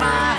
ま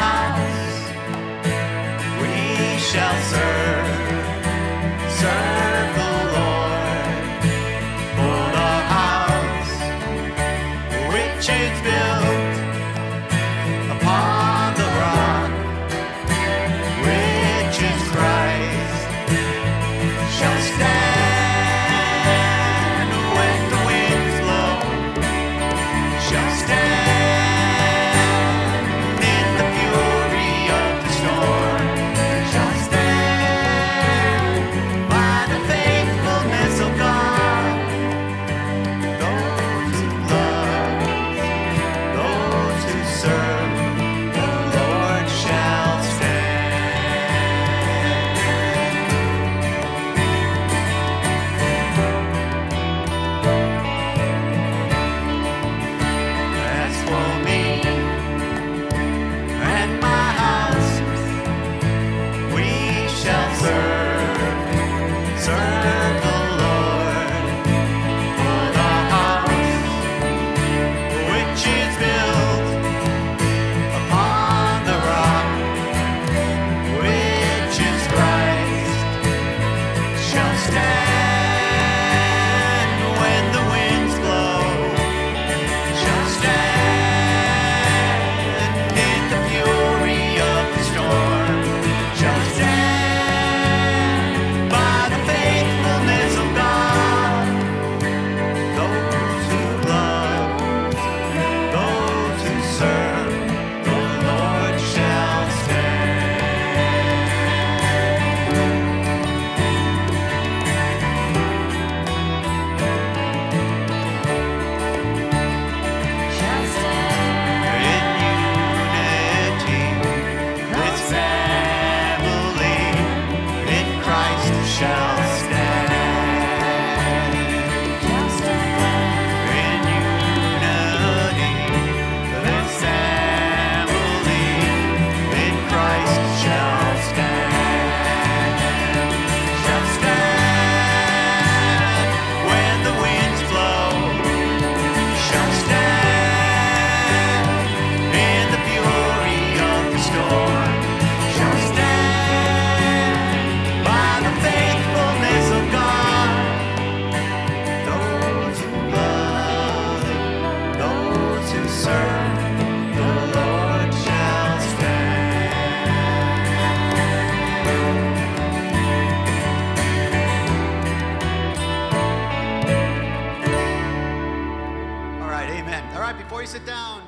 you sit down,